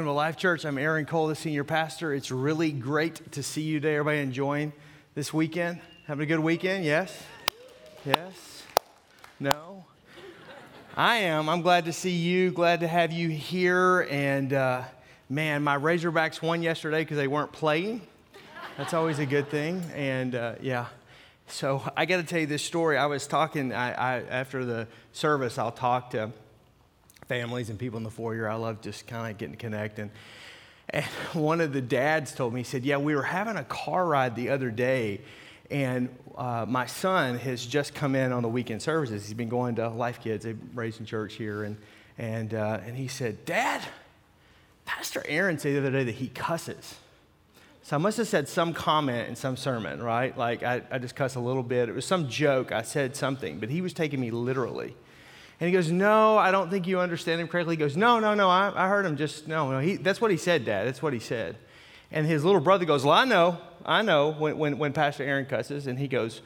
Welcome to Life Church. I'm Aaron Cole, the senior pastor. It's really great to see you today. Everybody enjoying this weekend? Having a good weekend? Yes? Yes? No? I am. I'm glad to see you. Glad to have you here. And uh, man, my Razorbacks won yesterday because they weren't playing. That's always a good thing. And uh, yeah. So I got to tell you this story. I was talking I, I, after the service. I'll talk to families and people in the foyer. I love just kind of getting to connect. And, and one of the dads told me, he said, Yeah, we were having a car ride the other day, and uh, my son has just come in on the weekend services. He's been going to Life Kids, they raised in church here. And, and, uh, and he said, Dad, Pastor Aaron said the other day that he cusses. So I must have said some comment in some sermon, right? Like I, I just cuss a little bit. It was some joke. I said something, but he was taking me literally. And he goes, No, I don't think you understand him correctly. He goes, No, no, no, I, I heard him just, no, no. He, that's what he said, Dad. That's what he said. And his little brother goes, Well, I know, I know when, when, when Pastor Aaron cusses. And he goes,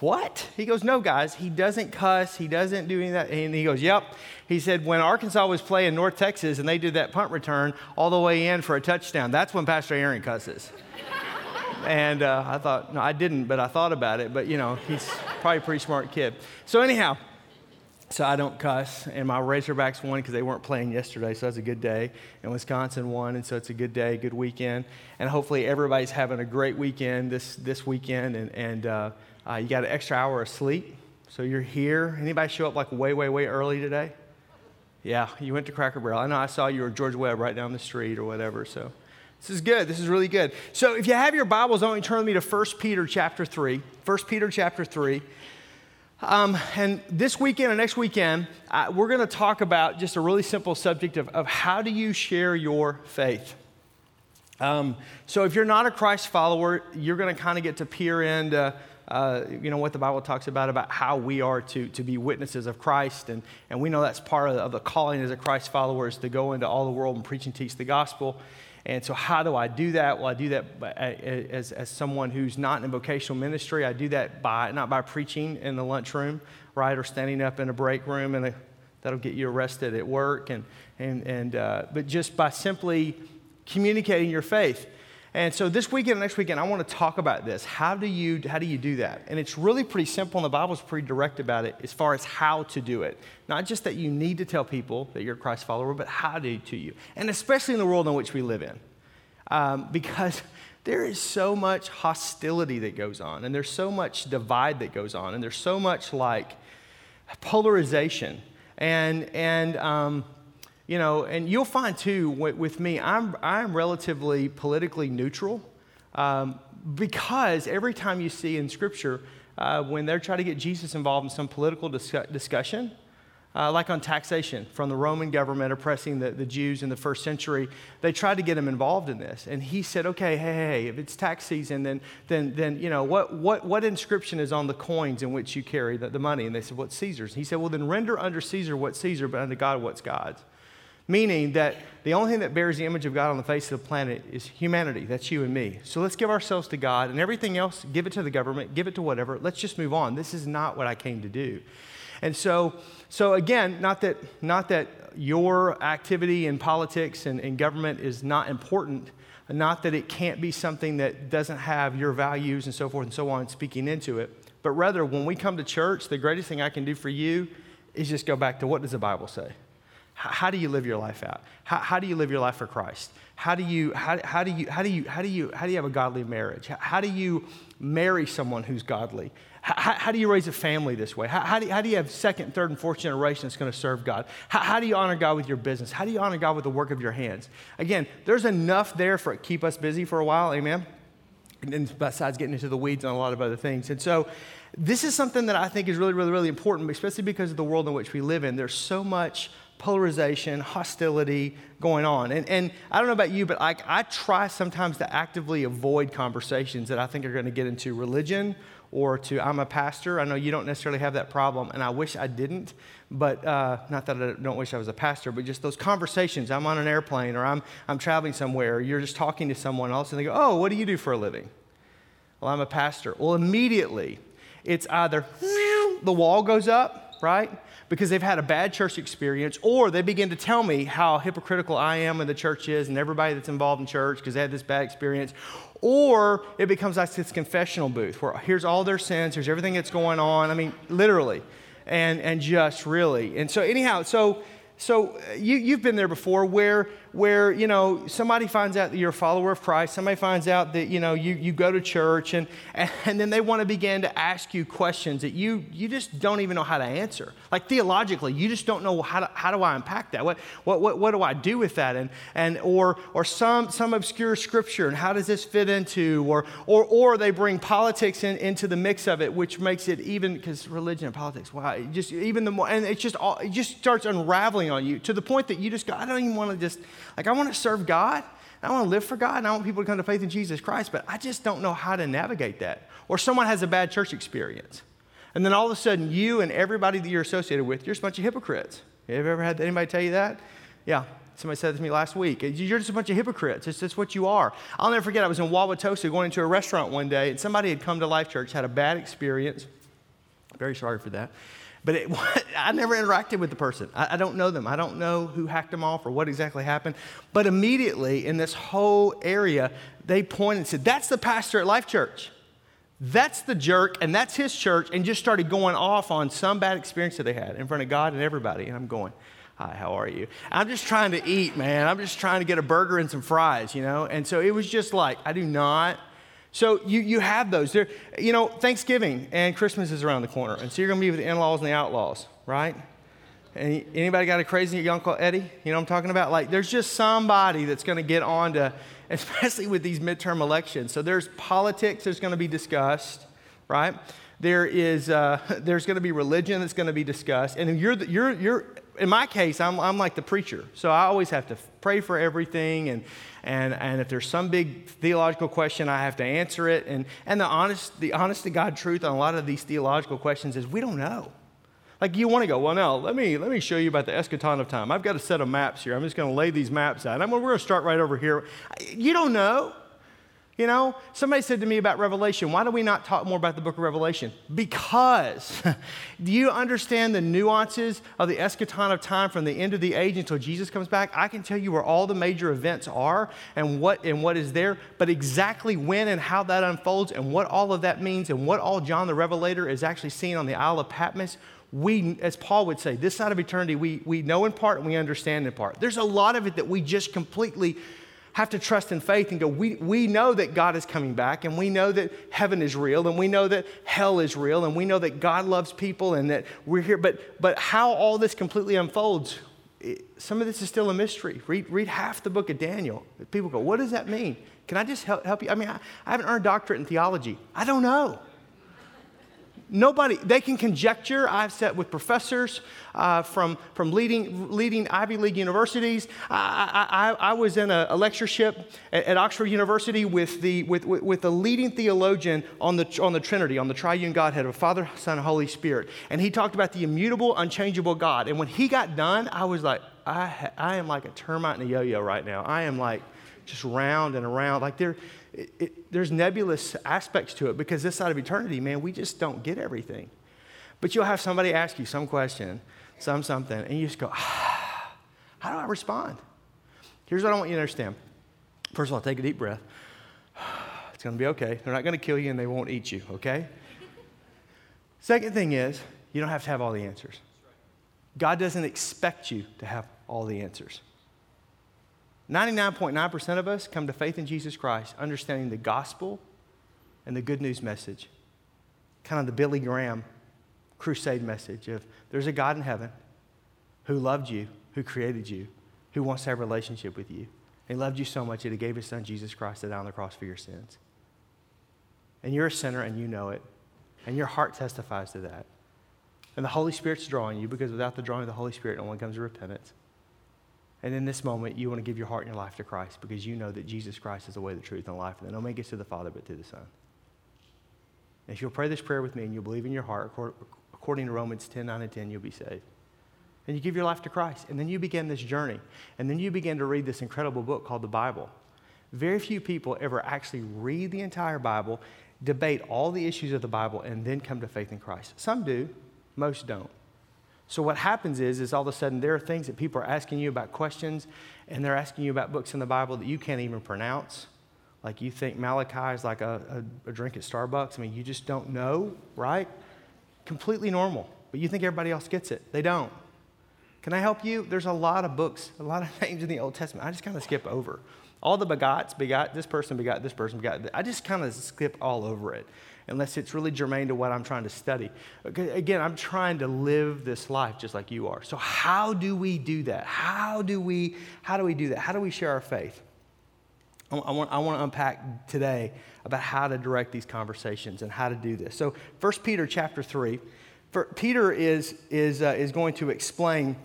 What? He goes, No, guys, he doesn't cuss. He doesn't do any of that. And he goes, Yep. He said, When Arkansas was playing North Texas and they did that punt return all the way in for a touchdown, that's when Pastor Aaron cusses. and uh, I thought, No, I didn't, but I thought about it. But, you know, he's probably a pretty smart kid. So, anyhow, so I don't cuss. And my Razorbacks won because they weren't playing yesterday, so that's a good day. And Wisconsin won, and so it's a good day, good weekend. And hopefully everybody's having a great weekend this, this weekend. And, and uh, uh, you got an extra hour of sleep, so you're here. Anybody show up like way, way, way early today? Yeah, you went to Cracker Barrel. I know I saw you were George Webb right down the street or whatever. So this is good. This is really good. So if you have your Bibles, to turn with me to 1 Peter chapter 3. 1 Peter chapter 3. Um, and this weekend and next weekend, uh, we're going to talk about just a really simple subject of, of how do you share your faith. Um, so if you're not a Christ follower, you're going to kind of get to peer into, uh, you know, what the Bible talks about, about how we are to, to be witnesses of Christ. And, and we know that's part of, of the calling as a Christ follower is to go into all the world and preach and teach the gospel. And so, how do I do that? Well, I do that as, as someone who's not in vocational ministry. I do that by not by preaching in the lunchroom, right, or standing up in a break room, and that'll get you arrested at work, and, and, and uh, but just by simply communicating your faith. And so this weekend and next weekend, I want to talk about this. How do you how do you do that? And it's really pretty simple, and the Bible's pretty direct about it as far as how to do it. Not just that you need to tell people that you're a Christ follower, but how to to you, and especially in the world in which we live in, um, because there is so much hostility that goes on, and there's so much divide that goes on, and there's so much like polarization, and and um, you know, and you'll find too with me, I'm, I'm relatively politically neutral um, because every time you see in Scripture, uh, when they're trying to get Jesus involved in some political discussion, uh, like on taxation from the Roman government oppressing the, the Jews in the first century, they tried to get him involved in this. And he said, okay, hey, hey, if it's tax season, then, then, then you know, what, what, what inscription is on the coins in which you carry the, the money? And they said, what's Caesar's? He said, well, then render under Caesar what's Caesar, but unto God what's God's. Meaning that the only thing that bears the image of God on the face of the planet is humanity. That's you and me. So let's give ourselves to God and everything else, give it to the government, give it to whatever. Let's just move on. This is not what I came to do. And so, so again, not that, not that your activity in politics and, and government is not important, not that it can't be something that doesn't have your values and so forth and so on speaking into it, but rather when we come to church, the greatest thing I can do for you is just go back to what does the Bible say? How, do you live your life out? How, how, do you live your life for Christ? How do you, how, how do you, how do you, how do you, how do you have a godly marriage? How, do you marry someone who's godly? How, how do you raise a family this way? How, how, do you, how do you have second, third, and fourth generation that's going to serve God? How, how do you honor God with your business? How do you honor God with the work of your hands? Again, there's enough there for keep us busy for a while, amen? And then besides getting into the weeds on a lot of other things. And so this is something that I think is really, really, really important, especially because of the world in which we live in. There's so much polarization, hostility going on. And, and I don't know about you, but I, I try sometimes to actively avoid conversations that I think are going to get into religion or to I'm a pastor. I know you don't necessarily have that problem, and I wish I didn't, but uh, not that I don't wish I was a pastor, but just those conversations. I'm on an airplane or I'm, I'm traveling somewhere, or you're just talking to someone else, and they go, Oh, what do you do for a living? Well, I'm a pastor. Well, immediately, it's either the wall goes up right? Because they've had a bad church experience, or they begin to tell me how hypocritical I am and the church is and everybody that's involved in church because they had this bad experience. Or it becomes like this confessional booth where here's all their sins, here's everything that's going on. I mean, literally, and, and just really. And so, anyhow, so so you, you've been there before where, where, you know, somebody finds out that you're a follower of Christ. Somebody finds out that, you know, you, you go to church and, and, then they want to begin to ask you questions that you, you just don't even know how to answer. Like theologically, you just don't know how, to, how do I unpack that? What, what, what, what do I do with that? And, and, or, or some, some obscure scripture and how does this fit into? Or, or, or they bring politics in, into the mix of it, which makes it even, because religion and politics, wow, just even the more, and it just, all, it just starts unraveling on you to the point that you just go, I don't even want to just, like, I want to serve God. I want to live for God and I want people to come to faith in Jesus Christ, but I just don't know how to navigate that. Or someone has a bad church experience. And then all of a sudden, you and everybody that you're associated with, you're just a bunch of hypocrites. Have you ever had anybody tell you that? Yeah. Somebody said to me last week. You're just a bunch of hypocrites. It's just what you are. I'll never forget, I was in Wauwatosa going into a restaurant one day, and somebody had come to Life Church, had a bad experience. Very sorry for that. But it, I never interacted with the person. I, I, don't know them. I don't know who hacked them off or what exactly happened. But immediately in this whole area, they pointed and said, That's the pastor at Life Church. That's the jerk, and that's his church, and just started going off on some bad experience that they had in front of God and everybody. And I'm going, Hi, how are you? I'm just trying to eat, man. I'm just trying to get a burger and some fries, you know? And so it was just like, I do not so you, you have those. There, you know, Thanksgiving and Christmas is around the corner. And so you're going to be with the in-laws and the outlaws, right? And anybody got a crazy Uncle Eddie? You know I'm talking about? Like there's just somebody that's going to get on to, especially with these midterm elections. So there's politics that's going to be discussed, right? There is, uh, there's going to be religion that's going to be discussed. And you're, the, you're, you're, in my case, I'm, I'm like the preacher. So I always have to pray for everything and and, and if there's some big theological question, I have to answer it. And, and the, honest, the honest to God truth on a lot of these theological questions is we don't know. Like you want to go, well, now let me, let me show you about the eschaton of time. I've got a set of maps here. I'm just going to lay these maps out. I'm, we're going to start right over here. You don't know. You know, somebody said to me about Revelation, why do we not talk more about the book of Revelation? Because do you understand the nuances of the eschaton of time from the end of the age until Jesus comes back? I can tell you where all the major events are and what and what is there, but exactly when and how that unfolds and what all of that means and what all John the Revelator is actually seeing on the Isle of Patmos, we, as Paul would say, this side of eternity, we, we know in part and we understand in part. There's a lot of it that we just completely have to trust in faith and go, we, we know that God is coming back, and we know that heaven is real, and we know that hell is real, and we know that God loves people and that we're here. But, but how all this completely unfolds, it, some of this is still a mystery. Read, read half the book of Daniel. People go, What does that mean? Can I just help, help you? I mean, I, I haven't earned a doctorate in theology. I don't know. Nobody, they can conjecture. I've sat with professors uh, from, from leading, leading Ivy League universities. I, I, I was in a, a lectureship at, at, Oxford University with the, with, with, with leading theologian on the, on the Trinity, on the triune Godhead of Father, Son, and Holy Spirit. And he talked about the immutable, unchangeable God. And when he got done, I was like, I, I am like a termite in a yo yo right now. I am like just round and around. Like there, it, it, there's nebulous aspects to it because this side of eternity, man, we just don't get everything. But you'll have somebody ask you some question, some something, and you just go, ah, how do I respond? Here's what I want you to understand. First of all, take a deep breath. It's going to be okay. They're not going to kill you and they won't eat you, okay? Second thing is, you don't have to have all the answers. God doesn't expect you to have all the answers. 99.9% of us come to faith in Jesus Christ understanding the gospel and the good news message. Kind of the Billy Graham crusade message of there's a God in heaven who loved you, who created you, who wants to have a relationship with you. He loved you so much that he gave his son Jesus Christ to die on the cross for your sins. And you're a sinner and you know it. And your heart testifies to that. And the Holy Spirit's drawing you because without the drawing of the Holy Spirit, no one comes to repentance. And in this moment, you want to give your heart and your life to Christ because you know that Jesus Christ is the way, the truth, and the life, and that no man gets to the Father but through the Son. And if you'll pray this prayer with me and you'll believe in your heart, according to Romans 10 9 and 10, you'll be saved. And you give your life to Christ. And then you begin this journey. And then you begin to read this incredible book called the Bible. Very few people ever actually read the entire Bible, debate all the issues of the Bible, and then come to faith in Christ. Some do, most don't. So what happens is, is all of a sudden there are things that people are asking you about questions, and they're asking you about books in the Bible that you can't even pronounce. Like you think Malachi is like a, a, a drink at Starbucks. I mean, you just don't know, right? Completely normal. But you think everybody else gets it. They don't. Can I help you? There's a lot of books, a lot of names in the Old Testament. I just kind of skip over. All the begots, begot this person, begot this person, begot. I just kind of skip all over it unless it's really germane to what I'm trying to study. Again, I'm trying to live this life just like you are. So how do we do that? How do we how do we do that? How do we share our faith? I want, I want to unpack today about how to direct these conversations and how to do this. So 1 Peter chapter 3, Peter is, is, uh, is going to explain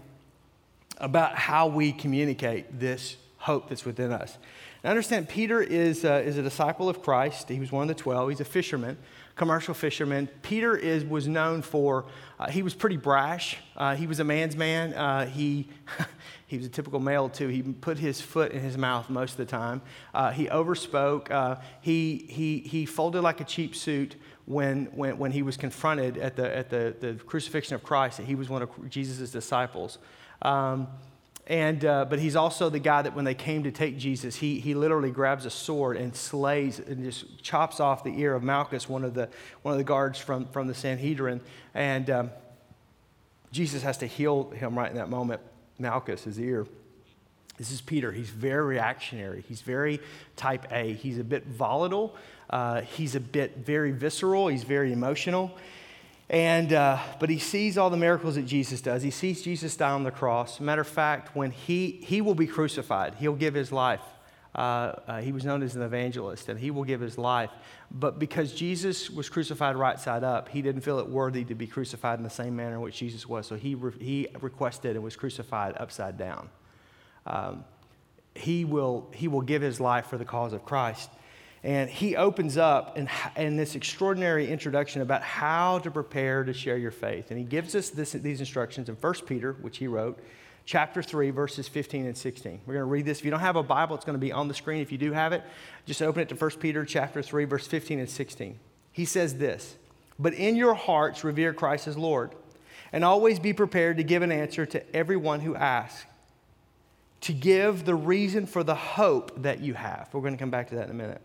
about how we communicate this hope that's within us. Now understand, Peter is, uh, is a disciple of Christ. He was one of the 12. He's a fisherman, commercial fisherman. Peter is, was known for, uh, he was pretty brash. Uh, he was a man's man. Uh, he, he was a typical male, too. He put his foot in his mouth most of the time. Uh, he overspoke. Uh, he, he, he folded like a cheap suit when, when, when he was confronted at, the, at the, the crucifixion of Christ, that he was one of Jesus' disciples. Um, and, uh, but he's also the guy that when they came to take Jesus, he, he literally grabs a sword and slays and just chops off the ear of Malchus, one of the, one of the guards from, from the Sanhedrin. And um, Jesus has to heal him right in that moment, Malchus, his ear. This is Peter. He's very reactionary. He's very type A. He's a bit volatile. Uh, he's a bit very visceral. He's very emotional. And, uh, but he sees all the miracles that Jesus does. He sees Jesus die on the cross. Matter of fact, when he, he will be crucified, he'll give his life. Uh, uh, he was known as an evangelist, and he will give his life. But because Jesus was crucified right side up, he didn't feel it worthy to be crucified in the same manner in which Jesus was. So he, re- he requested and was crucified upside down. Um, he, will, he will give his life for the cause of Christ. And he opens up in, in this extraordinary introduction about how to prepare to share your faith. And he gives us this, these instructions in 1 Peter, which he wrote, chapter 3, verses 15 and 16. We're going to read this. If you don't have a Bible, it's going to be on the screen. If you do have it, just open it to 1 Peter chapter 3, verse 15 and 16. He says this But in your hearts revere Christ as Lord, and always be prepared to give an answer to everyone who asks, to give the reason for the hope that you have. We're going to come back to that in a minute.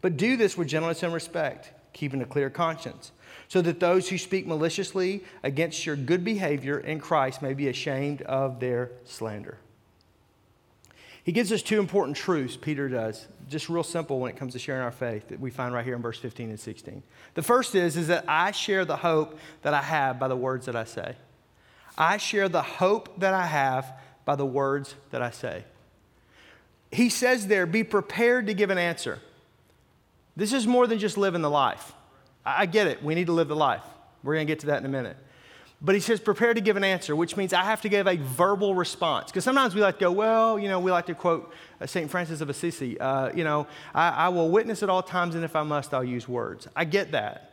But do this with gentleness and respect, keeping a clear conscience, so that those who speak maliciously against your good behavior in Christ may be ashamed of their slander. He gives us two important truths, Peter does, just real simple when it comes to sharing our faith that we find right here in verse 15 and 16. The first is, is that I share the hope that I have by the words that I say. I share the hope that I have by the words that I say. He says there, be prepared to give an answer. This is more than just living the life. I get it. We need to live the life. We're going to get to that in a minute. But he says, prepare to give an answer, which means I have to give a verbal response. Because sometimes we like to go, well, you know, we like to quote uh, St. Francis of Assisi, uh, you know, I, I will witness at all times, and if I must, I'll use words. I get that.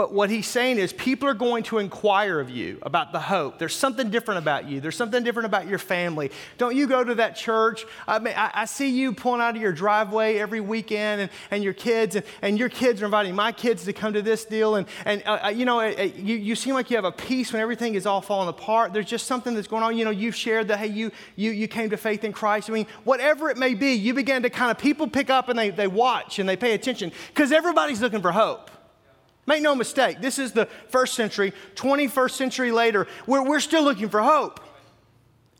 But what he's saying is, people are going to inquire of you about the hope. There's something different about you. There's something different about your family. Don't you go to that church? I, mean, I, I see you pulling out of your driveway every weekend, and, and your kids, and, and your kids are inviting my kids to come to this deal. And, and uh, uh you know, you, you seem like you have a peace when everything is all falling apart. There's just something that's going on. You know, you've shared that, hey, you, you, you came to faith in Christ. I mean, whatever it may be, you begin to kind of, people pick up and they, they watch and they pay attention because everybody's looking for hope. Make no mistake, this is the first century, 21st century later, we're, we're still looking for hope.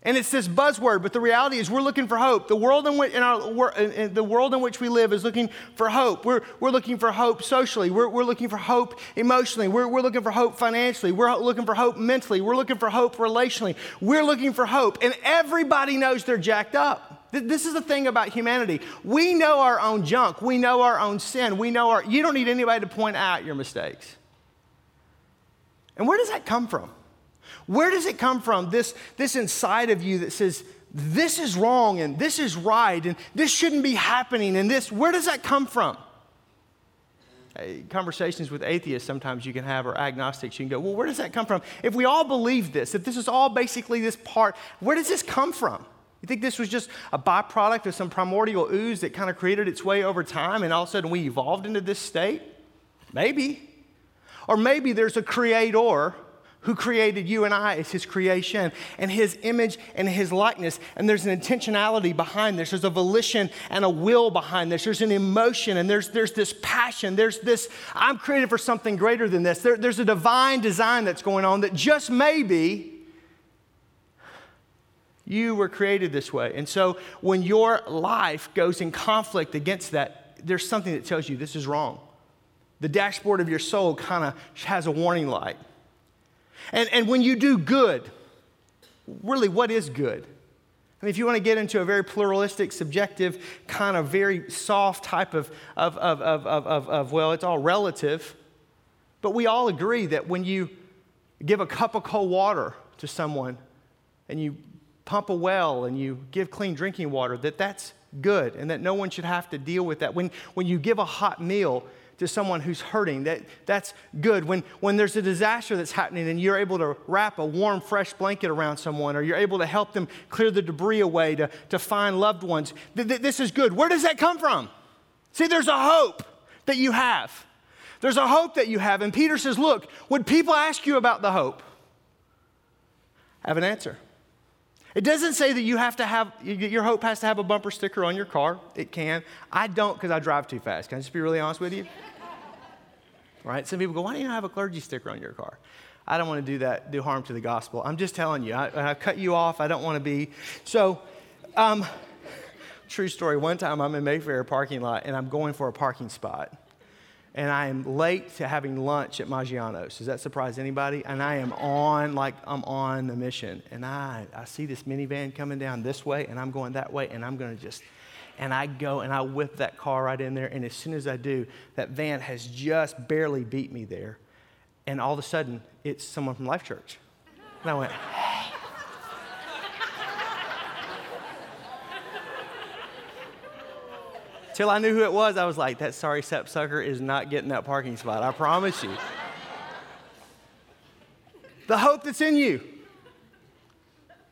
And it's this buzzword, but the reality is we're looking for hope. The world in which, in our, in the world in which we live is looking for hope. We're, we're looking for hope socially. We're, we're looking for hope emotionally. We're, we're looking for hope financially. We're looking for hope mentally. We're looking for hope relationally. We're looking for hope. And everybody knows they're jacked up. This is the thing about humanity. We know our own junk. We know our own sin. We know our, you don't need anybody to point out your mistakes. And where does that come from? Where does it come from? This, this inside of you that says, this is wrong and this is right and this shouldn't be happening and this, where does that come from? conversations with atheists sometimes you can have or agnostics you can go well where does that come from if we all believe this if this is all basically this part where does this come from you think this was just a byproduct of some primordial ooze that kind of created its way over time and all of a sudden we evolved into this state? Maybe. Or maybe there's a creator who created you and I as his creation and his image and his likeness. And there's an intentionality behind this. There's a volition and a will behind this. There's an emotion and there's, there's this passion. There's this, I'm created for something greater than this. There, there's a divine design that's going on that just maybe you were created this way. And so when your life goes in conflict against that, there's something that tells you this is wrong. The dashboard of your soul kind of has a warning light. And, and when you do good, really, what is good? I mean, if you want to get into a very pluralistic, subjective, kind of very soft type of, of, of, of, of, of, well, it's all relative. But we all agree that when you give a cup of cold water to someone and you pump a well and you give clean drinking water, that that's good and that no one should have to deal with that. When, when you give a hot meal to someone who's hurting. That, that's good. When, when there's a disaster that's happening and you're able to wrap a warm, fresh blanket around someone, or you're able to help them clear the debris away to, to find loved ones, th- th- this is good. Where does that come from? See, there's a hope that you have. There's a hope that you have. And Peter says, Look, when people ask you about the hope, I have an answer. It doesn't say that you have to have, your hope has to have a bumper sticker on your car. It can. I don't because I drive too fast. Can I just be really honest with you? right? Some people go, why don't you have a clergy sticker on your car? I don't want to do that, do harm to the gospel. I'm just telling you, I, I cut you off. I don't want to be. So, um, true story. One time I'm in Mayfair parking lot and I'm going for a parking spot. And I am late to having lunch at Maggiano's. Does that surprise anybody? And I am on, like, I'm on a mission. And I, I see this minivan coming down this way, and I'm going that way, and I'm going to just and I go and I whip that car right in there. And as soon as I do, that van has just barely beat me there. And all of a sudden, it's someone from Life Church. And I went, Till I knew who it was, I was like, that sorry sap sucker is not getting that parking spot. I promise you. the hope that's in you.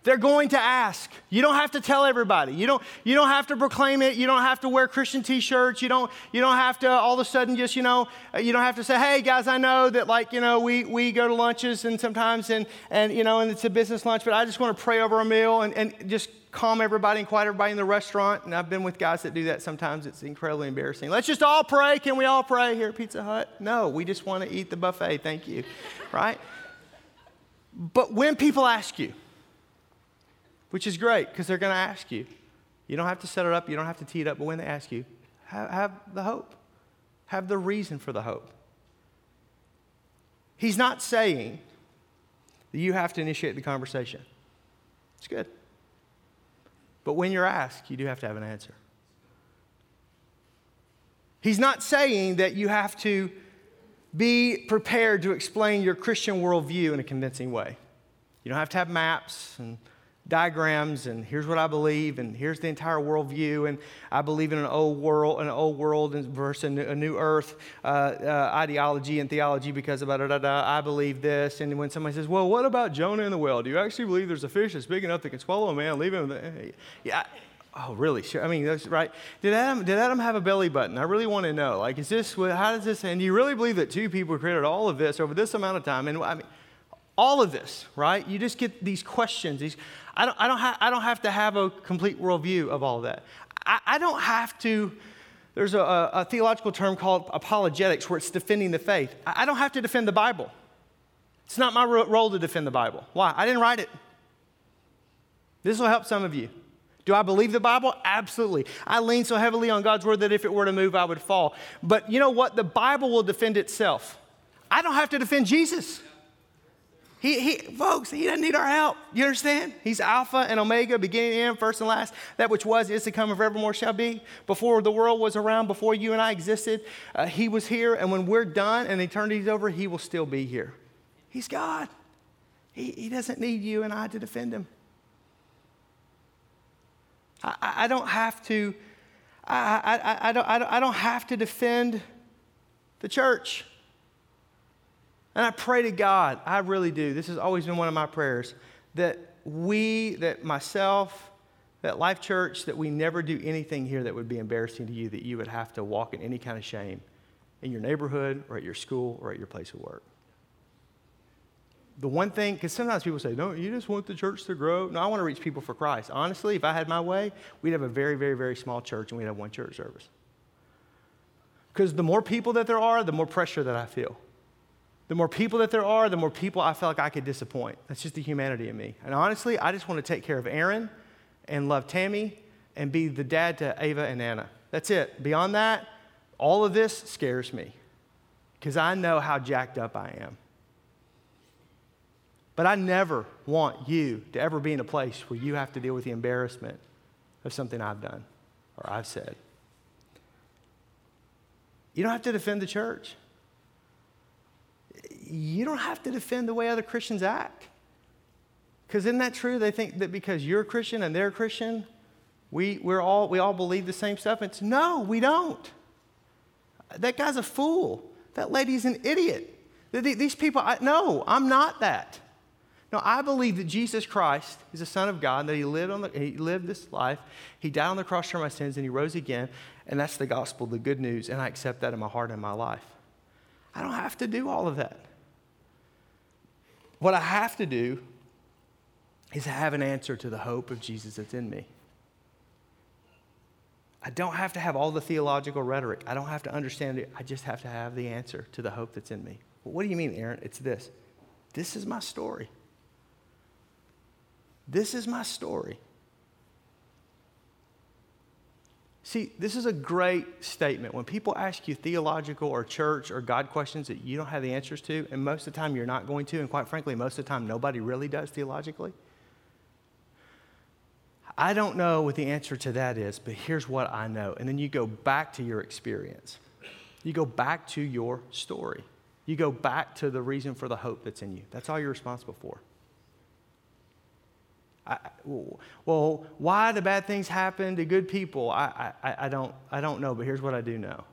They're going to ask. You don't have to tell everybody. You don't, you don't have to proclaim it. You don't have to wear Christian t-shirts. You don't, you don't have to all of a sudden just, you know, you don't have to say, hey guys, I know that like, you know, we, we go to lunches and sometimes and, and, you know, and it's a business lunch, but I just want to pray over a meal and, and just calm everybody and quiet everybody in the restaurant. And I've been with guys that do that sometimes. It's incredibly embarrassing. Let's just all pray. Can we all pray here at Pizza Hut? No, we just want to eat the buffet. Thank you. Right? But when people ask you, which is great because they're going to ask you. You don't have to set it up, you don't have to tee it up, but when they ask you, have, have the hope, have the reason for the hope. He's not saying that you have to initiate the conversation. It's good. But when you're asked, you do have to have an answer. He's not saying that you have to be prepared to explain your Christian worldview in a convincing way. You don't have to have maps and diagrams and here's what I believe and here's the entire worldview and I believe in an old world, an old world versus a new earth uh, uh, ideology and theology because of da, da, da, I believe this. And when somebody says, well, what about Jonah in the well? Do you actually believe there's a fish that's big enough that can swallow a man, leave him? Yeah. Oh, really? Sure. I mean, that's right. Did Adam, did Adam have a belly button? I really want to know. Like, is this, how does this, and do you really believe that two people created all of this over this amount of time? And I mean, all of this, right? You just get these questions. These, I, don't, I, don't ha- I don't have to have a complete worldview of all of that. I, I don't have to, there's a, a, theological term called apologetics where it's defending the faith. I, I don't have to defend the Bible. It's not my ro- role to defend the Bible. Why? I didn't write it. This will help some of you. Do I believe the Bible? Absolutely. I lean so heavily on God's word that if it were to move, I would fall. But you know what? The Bible will defend itself. I don't have to defend Jesus. He, he, folks, he doesn't need our help. You understand? He's Alpha and Omega, beginning and end, first and last. That which was, is to come, and forevermore shall be. Before the world was around, before you and I existed, uh, he was here. And when we're done and eternity's over, he will still be here. He's God. He, he doesn't need you and I to defend him. I, I don't have to. I, I, I, don't, I don't have to defend the church. And I pray to God, I really do. This has always been one of my prayers that we, that myself, that Life Church, that we never do anything here that would be embarrassing to you, that you would have to walk in any kind of shame in your neighborhood or at your school or at your place of work. the one thing, because sometimes people say, no, you just want the church to grow. No, I want to reach people for Christ. Honestly, if I had my way, we'd have a very, very, very small church and we'd have one church service. Because the more people that there are, the more pressure that I feel. The more people that there are, the more people I feel like I could disappoint. That's just the humanity in me. And honestly, I just want to take care of Aaron and love Tammy and be the dad to Ava and Anna. That's it. Beyond that, all of this scares me because I know how jacked up I am. But I never want you to ever be in a place where you have to deal with the embarrassment of something I've done or I've said. You don't have to defend the church. You don't have to defend the way other Christians act. Because isn't that true? They think that because you're a Christian and they're a Christian, we, we're all, we all believe the same stuff. It's no, we don't. That guy's a fool. That lady's an idiot. These people, I, no, I'm not that. No, I believe that Jesus Christ is the Son of God, that He lived, on the, he lived this life, He died on the cross for my sins, and He rose again. And that's the gospel, the good news, and I accept that in my heart and my life. I don't have to do all of that. What I have to do is have an answer to the hope of Jesus that's in me. I don't have to have all the theological rhetoric. I don't have to understand it. I just have to have the answer to the hope that's in me. Well, what do you mean, Aaron? It's this. This is my story. This is my story. See, this is a great statement. When people ask you theological or church or God questions that you don't have the answers to, and most of the time you're not going to, and quite frankly, most of the time nobody really does theologically. I don't know what the answer to that is, but here's what I know. And then you go back to your experience. You go back to your story. You go back to the reason for the hope that's in you. That's all you're responsible for. I, well, why the bad things happen to good people? I, I, I, don't, I don't know, but here's what I do know.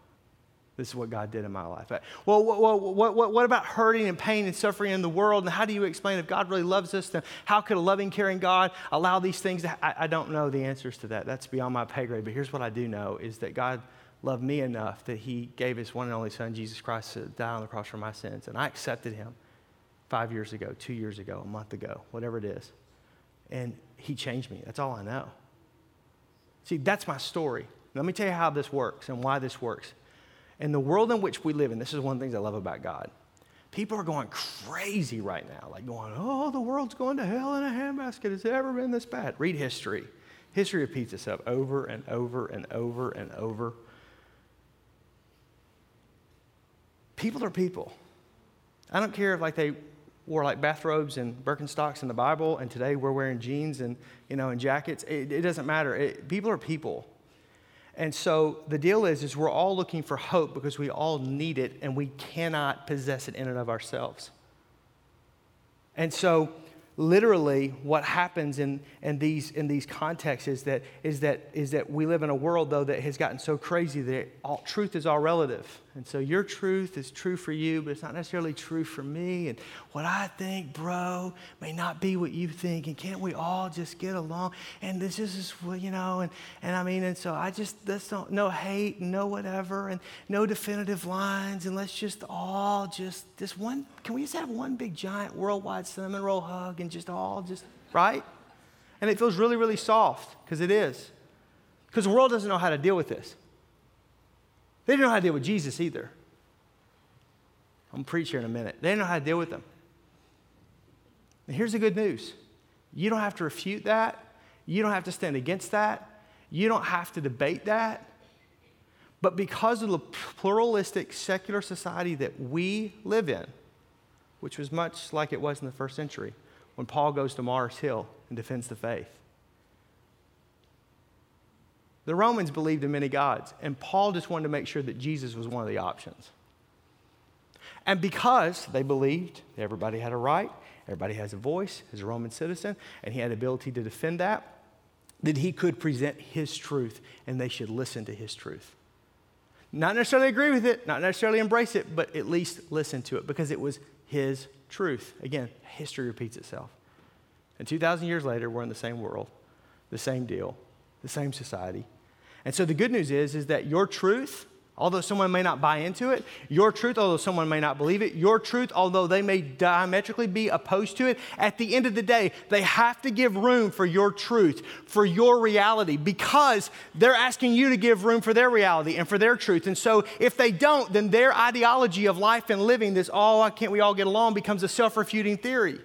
This is what God did in my life. Well, what, what, what, what about hurting and pain and suffering in the world? And how do you explain if God really loves us, then how could a loving, caring God allow these things? To, I, I don't know the answers to that. That's beyond my pay grade. But here's what I do know is that God loved me enough that he gave his one and only son, Jesus Christ, to die on the cross for my sins. And I accepted him five years ago, two years ago, a month ago, whatever it is. And he changed me. That's all I know. See, that's my story. Let me tell you how this works and why this works. In the world in which we live in, this is one of the things I love about God. People are going crazy right now, like going, oh, the world's going to hell in a handbasket. Has it ever been this bad? Read history. History repeats itself over and over and over and over. People are people. I don't care if like they wore like bathrobes and Birkenstocks in the Bible, and today we're wearing jeans and you know and jackets. It, it doesn't matter. It, people are people, and so the deal is, is we're all looking for hope because we all need it, and we cannot possess it in and of ourselves. And so literally what happens in, in, these, in these contexts is that, is, that, is that we live in a world, though, that has gotten so crazy that all, truth is all relative. And so your truth is true for you, but it's not necessarily true for me. And what I think, bro, may not be what you think. And can't we all just get along? And this is, you know, and, and I mean, and so I just, that's no, no hate, no whatever, and no definitive lines. And let's just all just, this one, can we just have one big giant worldwide cinnamon roll hug and just all just, right? And it feels really, really soft because it is. Because the world doesn't know how to deal with this. They didn't know how to deal with Jesus either. I'm going to preach here in a minute. They didn't know how to deal with them. And here's the good news you don't have to refute that, you don't have to stand against that, you don't have to debate that. But because of the pluralistic secular society that we live in, which was much like it was in the first century, when Paul goes to Mars Hill and defends the faith, the Romans believed in many gods, and Paul just wanted to make sure that Jesus was one of the options. And because they believed everybody had a right, everybody has a voice as a Roman citizen, and he had the ability to defend that, that he could present his truth and they should listen to his truth. Not necessarily agree with it, not necessarily embrace it, but at least listen to it because it was his truth. Again, history repeats itself. And 2,000 years later, we're in the same world, the same deal, the same society, and so the good news is, is that your truth Although someone may not buy into it, your truth, although someone may not believe it, your truth, although they may diametrically be opposed to it, at the end of the day, they have to give room for your truth, for your reality, because they're asking you to give room for their reality and for their truth. And so if they don't, then their ideology of life and living, this oh, can't we all get along, becomes a self refuting theory.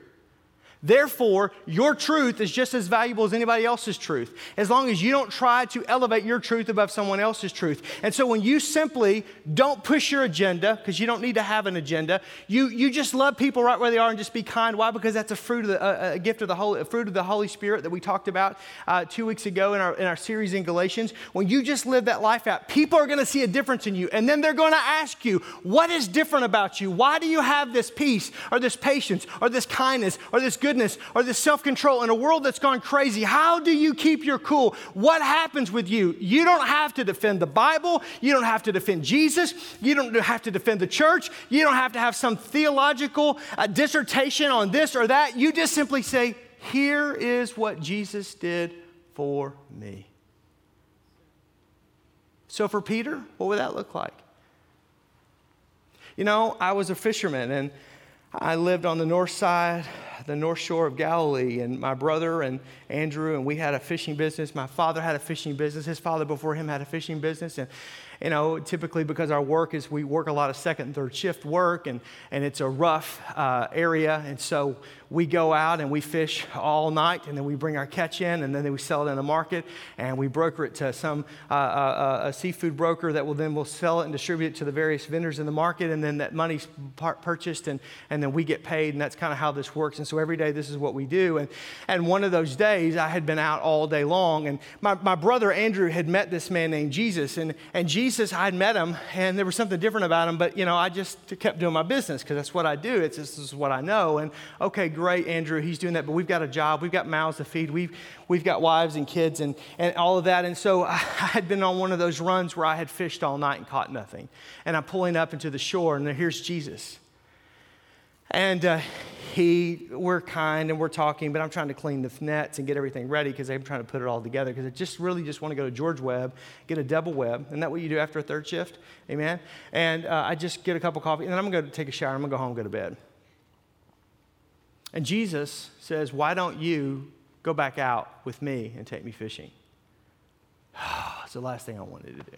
Therefore, your truth is just as valuable as anybody else's truth, as long as you don't try to elevate your truth above someone else's truth. And so, when you simply don't push your agenda, because you don't need to have an agenda, you, you just love people right where they are and just be kind. Why? Because that's a fruit of the, uh, a gift of the Holy, a fruit of the Holy Spirit that we talked about uh, two weeks ago in our, in our series in Galatians. When you just live that life out, people are going to see a difference in you, and then they're going to ask you, What is different about you? Why do you have this peace, or this patience, or this kindness, or this good? Goodness or the self control in a world that's gone crazy? How do you keep your cool? What happens with you? You don't have to defend the Bible. You don't have to defend Jesus. You don't have to defend the church. You don't have to have some theological uh, dissertation on this or that. You just simply say, Here is what Jesus did for me. So, for Peter, what would that look like? You know, I was a fisherman and I lived on the north side the north shore of Galilee, and my brother and Andrew, and we had a fishing business. My father had a fishing business. His father before him had a fishing business. And you know, typically because our work is we work a lot of second and third shift work, and, and it's a rough uh, area. And so we go out and we fish all night, and then we bring our catch in, and then we sell it in the market, and we broker it to some uh, uh, a seafood broker that will then will sell it and distribute it to the various vendors in the market, and then that money's purchased, and, and then we get paid, and that's kind of how this works. And so every day this is what we do. And, and one of those days I had been out all day long, and my, my brother Andrew had met this man named Jesus, and, and Jesus I'd met him and there was something different about him, but you know, I just kept doing my business because that's what I do. It's this is what I know. And okay, great, Andrew, he's doing that, but we've got a job, we've got mouths to feed, we've we've got wives and kids and, and all of that. And so I had been on one of those runs where I had fished all night and caught nothing. And I'm pulling up into the shore, and here's Jesus. And uh, he, we're kind and we're talking, but I'm trying to clean the nets and get everything ready because I'm trying to put it all together because I just really just want to go to George Webb, get a double web. Isn't that what you do after a third shift? Amen? And uh, I just get a cup of coffee and then I'm going to take a shower. I'm going to go home and go to bed. And Jesus says, Why don't you go back out with me and take me fishing? it's the last thing I wanted to do.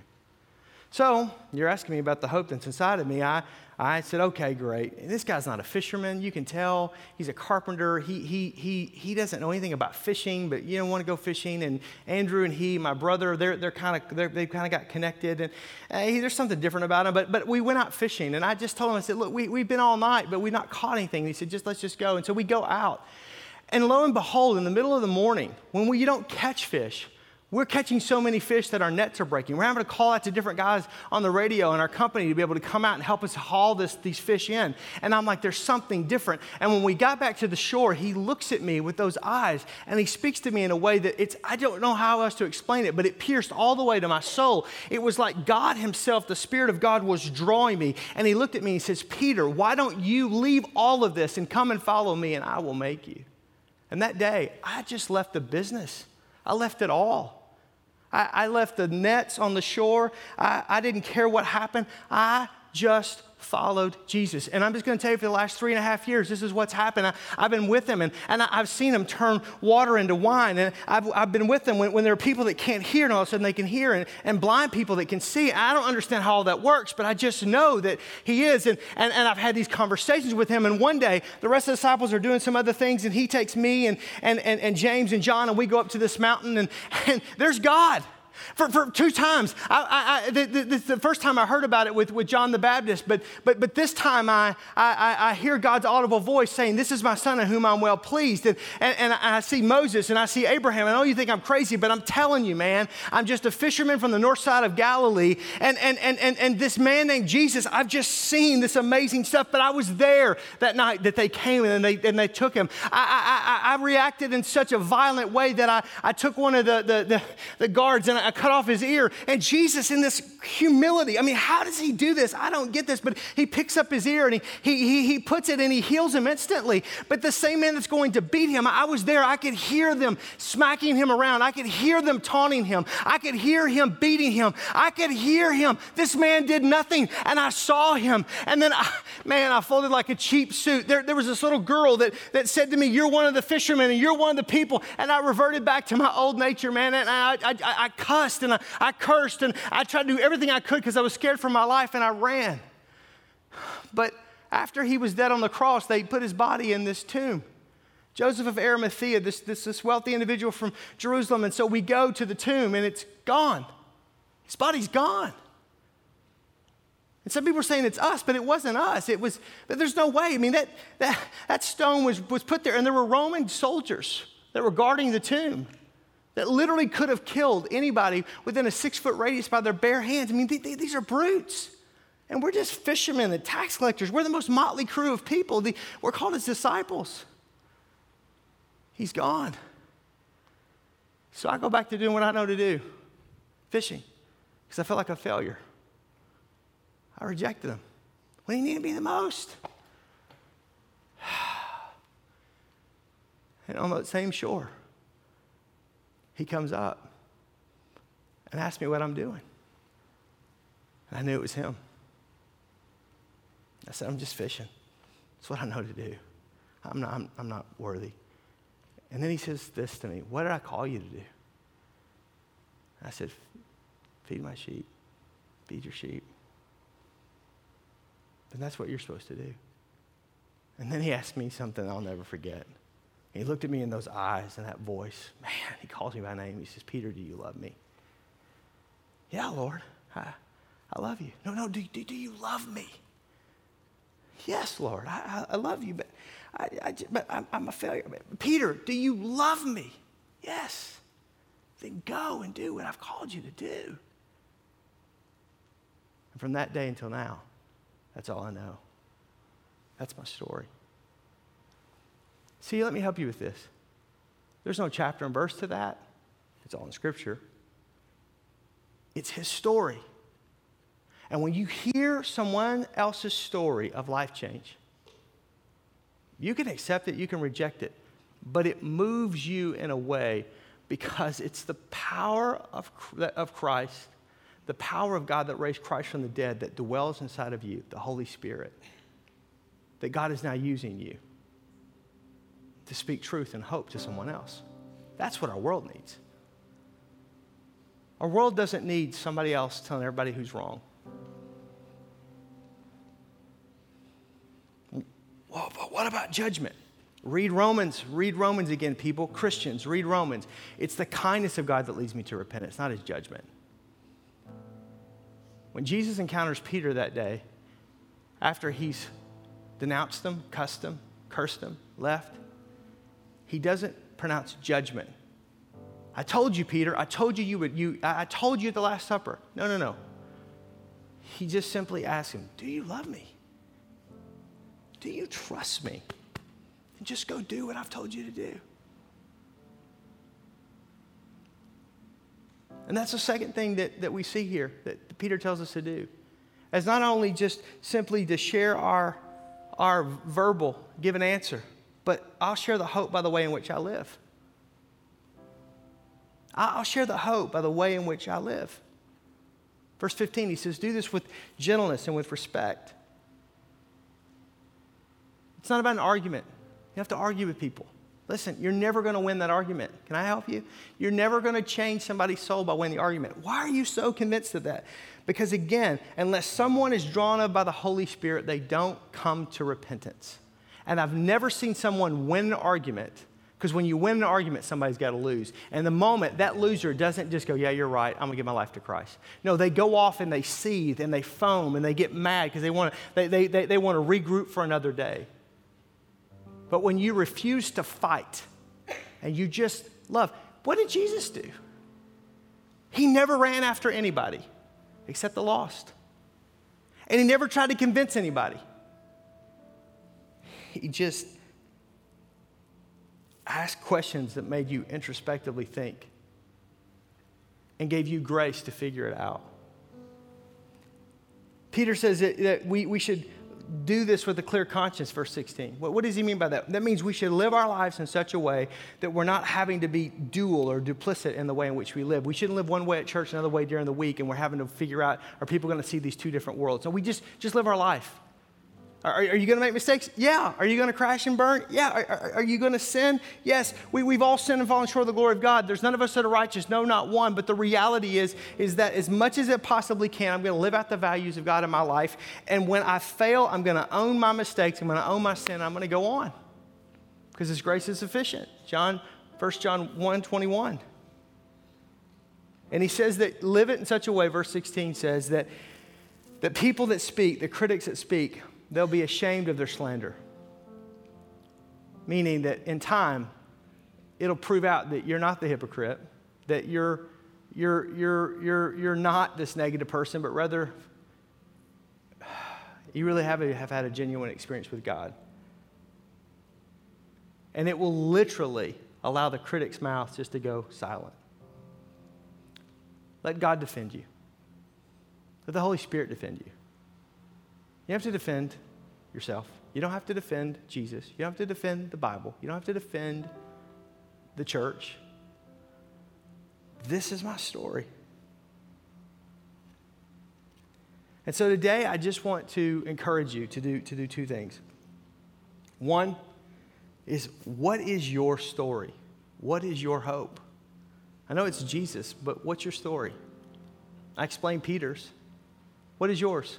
So you're asking me about the hope that's inside of me. I, I said, okay, great. And this guy's not a fisherman. You can tell he's a carpenter. He, he, he, he doesn't know anything about fishing, but you don't want to go fishing. And Andrew and he, my brother, they're, they're kind of, they've kind of got connected. And hey, there's something different about him. But, but we went out fishing. And I just told him, I said, look, we, we've been all night, but we've not caught anything. And he said, just let's just go. And so we go out. And lo and behold, in the middle of the morning, when we, you don't catch fish, we're catching so many fish that our nets are breaking. We're having to call out to different guys on the radio in our company to be able to come out and help us haul this, these fish in. And I'm like, there's something different. And when we got back to the shore, he looks at me with those eyes and he speaks to me in a way that it's, I don't know how else to explain it, but it pierced all the way to my soul. It was like God Himself, the Spirit of God, was drawing me. And he looked at me and says, Peter, why don't you leave all of this and come and follow me and I will make you? And that day, I just left the business, I left it all. I, I left the nets on the shore. I, I didn't care what happened. I just followed Jesus. And I'm just going to tell you for the last three and a half years, this is what's happened. I, have been with him and, and I, have seen him turn water into wine. And I've, I've been with him when, when there are people that can't hear and all of a sudden they can hear and, and blind people that can see. I don't understand how all that works, but I just know that he is. And, and, and I've had these conversations with him. And one day, the rest of the disciples are doing some other things and he takes me and, and, and, and James and John and we go up to this mountain and, and there's God. For, for two times. I, I, I, the, the, the, first time I heard about it with, with John the Baptist, but, but, but this time I, I, I hear God's audible voice saying, This is my son in whom I'm well pleased. And, and, and I see Moses and I see Abraham. I know you think I'm crazy, but I'm telling you, man, I'm just a fisherman from the north side of Galilee. And, and, and, and, and this man named Jesus, I've just seen this amazing stuff, but I was there that night that they came and they, and they took him. I, I, I, reacted in such a violent way that I, I took one of the, the, the, the guards and I cut off his ear. And Jesus, in this humility, I mean, how does he do this? I don't get this, but he picks up his ear and he, he, he, he puts it and he heals him instantly. But the same man that's going to beat him, I was there, I could hear them smacking him around. I could hear them taunting him. I could hear him beating him. I could hear him. This man did nothing, and I saw him. And then, I, man, I folded like a cheap suit. There, there was this little girl that, that said to me, You're one of the fishermen and you're one of the people. And I reverted back to my old nature, man. And I, I, I cussed and I, I cursed and I tried to do everything I could because I was scared for my life and I ran. But after he was dead on the cross, they put his body in this tomb. Joseph of Arimathea, this, this, this wealthy individual from Jerusalem. And so we go to the tomb and it's gone. His body's gone. And some people are saying it's us, but it wasn't us. It was, but there's no way. I mean, that, that, that stone was, was put there, and there were Roman soldiers that were guarding the tomb that literally could have killed anybody within a six foot radius by their bare hands. I mean, they, they, these are brutes. And we're just fishermen and tax collectors. We're the most motley crew of people. The, we're called his disciples. He's gone. So I go back to doing what I know to do fishing, because I felt like a failure. I rejected him when he needed me the most. And on that same shore, he comes up and asks me what I'm doing. And I knew it was him. I said, I'm just fishing. That's what I know to do. I'm not, I'm, I'm not worthy. And then he says this to me What did I call you to do? I said, Feed my sheep, feed your sheep. And that's what you're supposed to do. And then he asked me something I'll never forget. He looked at me in those eyes and that voice. Man, he calls me by name. He says, Peter, do you love me? Yeah, Lord. I, I love you. No, no, do, do, do you love me? Yes, Lord. I, I, I love you, but, I, I, but I'm, I'm a failure. Peter, do you love me? Yes. Then go and do what I've called you to do. And from that day until now, that's all I know. That's my story. See, let me help you with this. There's no chapter and verse to that, it's all in Scripture. It's his story. And when you hear someone else's story of life change, you can accept it, you can reject it, but it moves you in a way because it's the power of, of Christ the power of God that raised Christ from the dead that dwells inside of you, the Holy Spirit, that God is now using you to speak truth and hope to someone else. That's what our world needs. Our world doesn't need somebody else telling everybody who's wrong. Well, but what about judgment? Read Romans. Read Romans again, people. Christians, read Romans. It's the kindness of God that leads me to repentance, not his judgment. When Jesus encounters Peter that day, after he's denounced them, cussed them, cursed them, left, he doesn't pronounce judgment. I told you, Peter, I told you you would, you, I told you at the Last Supper. No, no, no. He just simply asks him, Do you love me? Do you trust me? And just go do what I've told you to do. And that's the second thing that, that we see here that Peter tells us to do. As not only just simply to share our, our verbal, give an answer, but I'll share the hope by the way in which I live. I'll share the hope by the way in which I live. Verse 15, he says, Do this with gentleness and with respect. It's not about an argument. You have to argue with people. Listen, you're never going to win that argument. Can I help you? You're never going to change somebody's soul by winning the argument. Why are you so convinced of that? Because again, unless someone is drawn up by the Holy Spirit, they don't come to repentance. And I've never seen someone win an argument because when you win an argument, somebody's got to lose. And the moment that loser doesn't just go, Yeah, you're right, I'm going to give my life to Christ. No, they go off and they seethe and they foam and they get mad because they want to they, they, they, they want to regroup for another day. But when you refuse to fight and you just love, what did Jesus do? He never ran after anybody except the lost. And he never tried to convince anybody. He just asked questions that made you introspectively think. and gave you grace to figure it out. Peter says that, that we, we should do this with a clear conscience, verse 16. What, what, does he mean by that? That means we should live our lives in such a way that we're not having to be dual or duplicit in the way in which we live. We shouldn't live one way at church, another way during the week, and we're having to figure out are people going to see these two different worlds? So we just, just live our life. Are, are you going to make mistakes? Yeah. Are you going to crash and burn? Yeah. Are, are, are you going to sin? Yes. We, we've all sinned and fallen short of the glory of God. There's none of us that are righteous. No, not one. But the reality is, is that as much as it possibly can, I'm going to live out the values of God in my life. And when I fail, I'm going to own my mistakes. I'm going to own my sin. I'm going to go on because His grace is sufficient. John, 1 John 1 21. And he says that live it in such a way, verse 16 says that, that people that speak, the critics that speak, they'll be ashamed of their slander. Meaning that in time, it'll prove out that you're not the hypocrite, that you're, you're, you're, you're, you're not this negative person, but rather you really have, a, have had a genuine experience with God. And it will literally allow the critic's mouth just to go silent. Let God defend you. Let the Holy Spirit defend you. You have to defend yourself. You don't have to defend Jesus. You don't have to defend the Bible. You don't have to defend the church. This is my story. And so today, I just want to encourage you to do, to do two things. One is what is your story? What is your hope? I know it's Jesus, but what's your story? I explained Peter's. What is yours?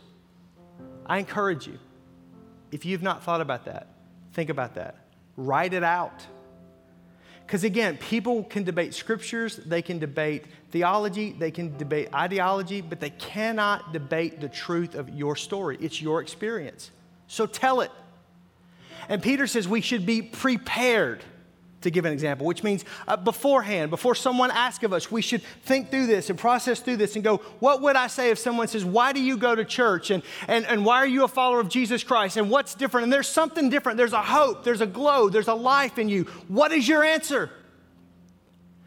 I encourage you, if you've not thought about that, think about that. Write it out. Because again, people can debate scriptures, they can debate theology, they can debate ideology, but they cannot debate the truth of your story. It's your experience. So tell it. And Peter says we should be prepared to give an example, which means uh, beforehand, before someone asks of us, we should think through this and process through this and go, what would I say if someone says, Why do you go to church? And, and, and why are you a follower of Jesus Christ? And what's different? And there's something different. There's a hope, there's a glow, there's a life in you. What is your answer?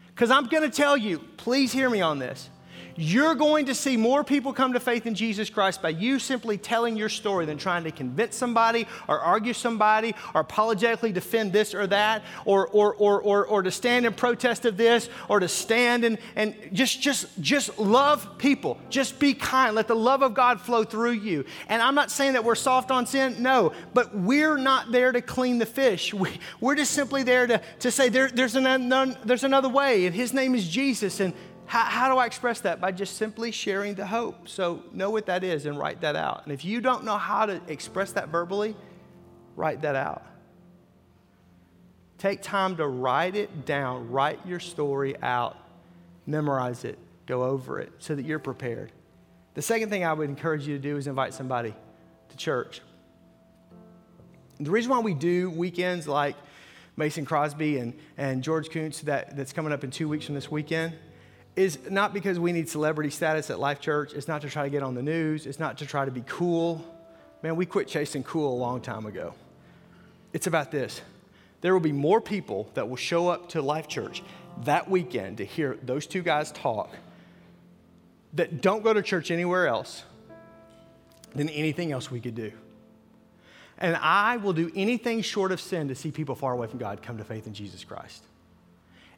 Because I'm going to tell you, please hear me on this. You're going to see more people come to faith in Jesus Christ by you simply telling your story than trying to convince somebody or argue somebody or apologetically defend this or that or, or, or, or, or to stand in protest of this or to stand and, and just, just, just love people. Just be kind. Let the love of God flow through you. And I'm not saying that we're soft on sin, no, but we're not there to clean the fish. We, we're just simply there to, to say there, there's, an, there's another way, and His name is Jesus. And how, how, do I express that? By just simply sharing the hope. So know what that is and write that out. And if you don't know how to express that verbally, write that out. Take time to write it down, write your story out, memorize it, go over it so that you're prepared. The second thing I would encourage you to do is invite somebody to church. The reason why we do weekends like Mason Crosby and, and George Koonce that, that's coming up in two weeks from this weekend is not because we need celebrity status at Life Church. It's not to try to get on the news. It's not to try to be cool. Man, we quit chasing cool a long time ago. It's about this. There will be more people that will show up to Life Church that weekend to hear those two guys talk that don't go to church anywhere else than anything else we could do. And I will do anything short of sin to see people far away from God come to faith in Jesus Christ.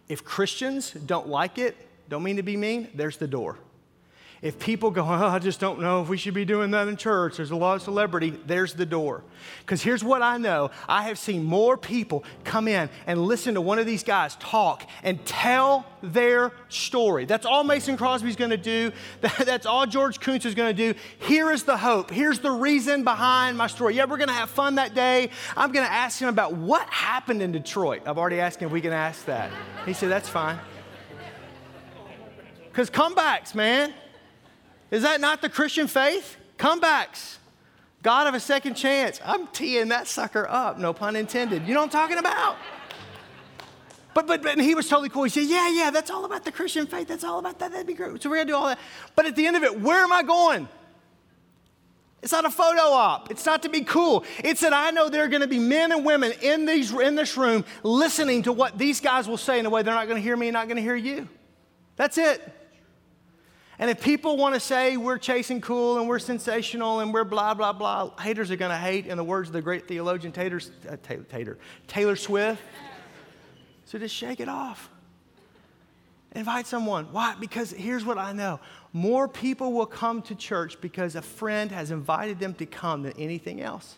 If Christians don't like it, don't mean to be mean, there's the door. If people go, oh, I just don't know if we should be doing that in church, there's a lot of celebrity, there's the door. Because here's what I know I have seen more people come in and listen to one of these guys talk and tell their story. That's all Mason Crosby's to do. That's all George Koonce is to do. Here is the hope. Here's the reason behind my story. Yeah, we're to have fun that day. I'm to ask him about what happened in Detroit. I've already asked him if we can ask that. He said, That's fine. Because comebacks, man. Is that not the Christian faith? Comebacks. God of a second chance. I'm teeing that sucker up, no pun intended. You know what I'm talking about? But, but, but he was totally cool. He said, Yeah, yeah, that's all about the Christian faith. That's all about that. That'd be great. So we're going to do all that. But at the end of it, where am I going? It's not a photo op. It's not to be cool. It's that I know there are going to be men and women in, these, in this room listening to what these guys will say in a way they're not going to hear me not going to hear you. That's it. And if people want to say we're chasing cool and we're sensational and we're blah, blah, blah, haters are going to hate, in the words of the great theologian Taylor, uh, Taylor, Taylor Swift. So just shake it off. Invite someone. Why? Because here's what I know more people will come to church because a friend has invited them to come than anything else.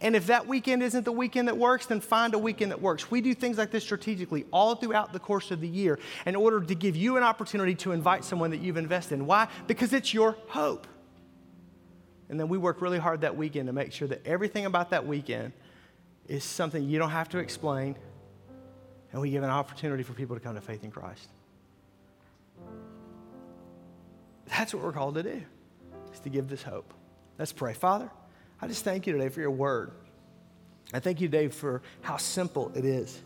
And if that weekend isn't the weekend that works, then find a weekend that works. We do things like this strategically all throughout the course of the year in order to give you an opportunity to invite someone that you've invested in. Why? Because it's your hope. And then we work really hard that weekend to make sure that everything about that weekend is something you don't have to explain. And we give an opportunity for people to come to faith in Christ. That's what we're called to do, is to give this hope. Let's pray. Father, I just thank you today for your word. I thank you today for how simple it is.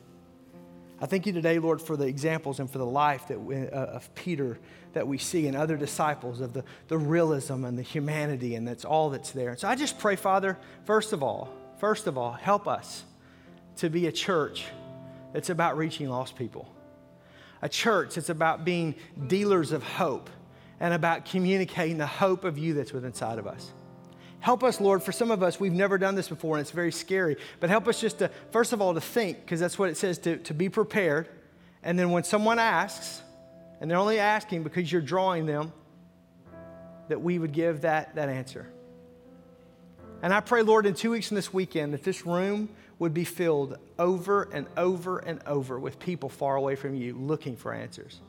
I thank you today, Lord, for the examples and for the life that we, uh, of Peter that we see and other disciples of the, the realism and the humanity, and that's all that's there. So I just pray, Father, first of all, first of all, help us to be a church that's about reaching lost people, a church that's about being dealers of hope and about communicating the hope of you that's within inside of us. Help us, Lord. For some of us, we've never done this before and it's very scary. But help us just to, first of all, to think, because that's what it says to, to be prepared. And then when someone asks, and they're only asking because you're drawing them, that we would give that, that answer. And I pray, Lord, in two weeks from this weekend, that this room would be filled over and over and over with people far away from you looking for answers.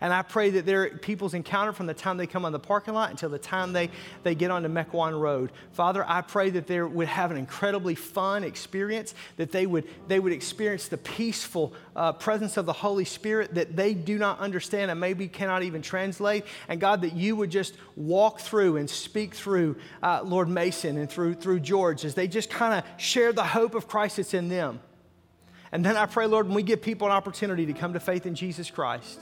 And I pray that their people's encounter from the time they come on the parking lot until the time they, they get onto Mequon Road. Father, I pray that they would have an incredibly fun experience, that they would, they would experience the peaceful uh, presence of the Holy Spirit that they do not understand and maybe cannot even translate. And God, that you would just walk through and speak through uh, Lord Mason and through, through George as they just kind of share the hope of Christ that's in them. And then I pray, Lord, when we give people an opportunity to come to faith in Jesus Christ,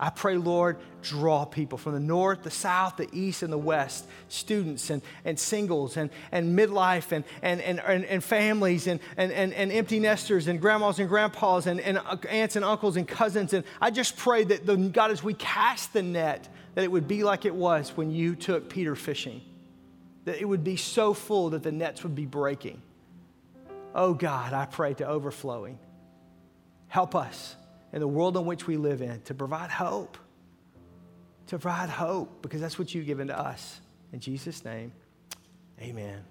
I pray, Lord, draw people from the north, the south, the east, and the west, students and, and singles and, and midlife and, and, and, and, families and, and, and, and empty nesters and grandmas and grandpas and, and aunts and uncles and cousins. And I just pray that, the, God, as we cast the net, that it would be like it was when you took Peter fishing, that it would be so full that the nets would be breaking. Oh, God, I pray to overflowing. Help us in the world in which we live in to provide hope. To provide hope, because that's what you've given to us. In Jesus' name, amen.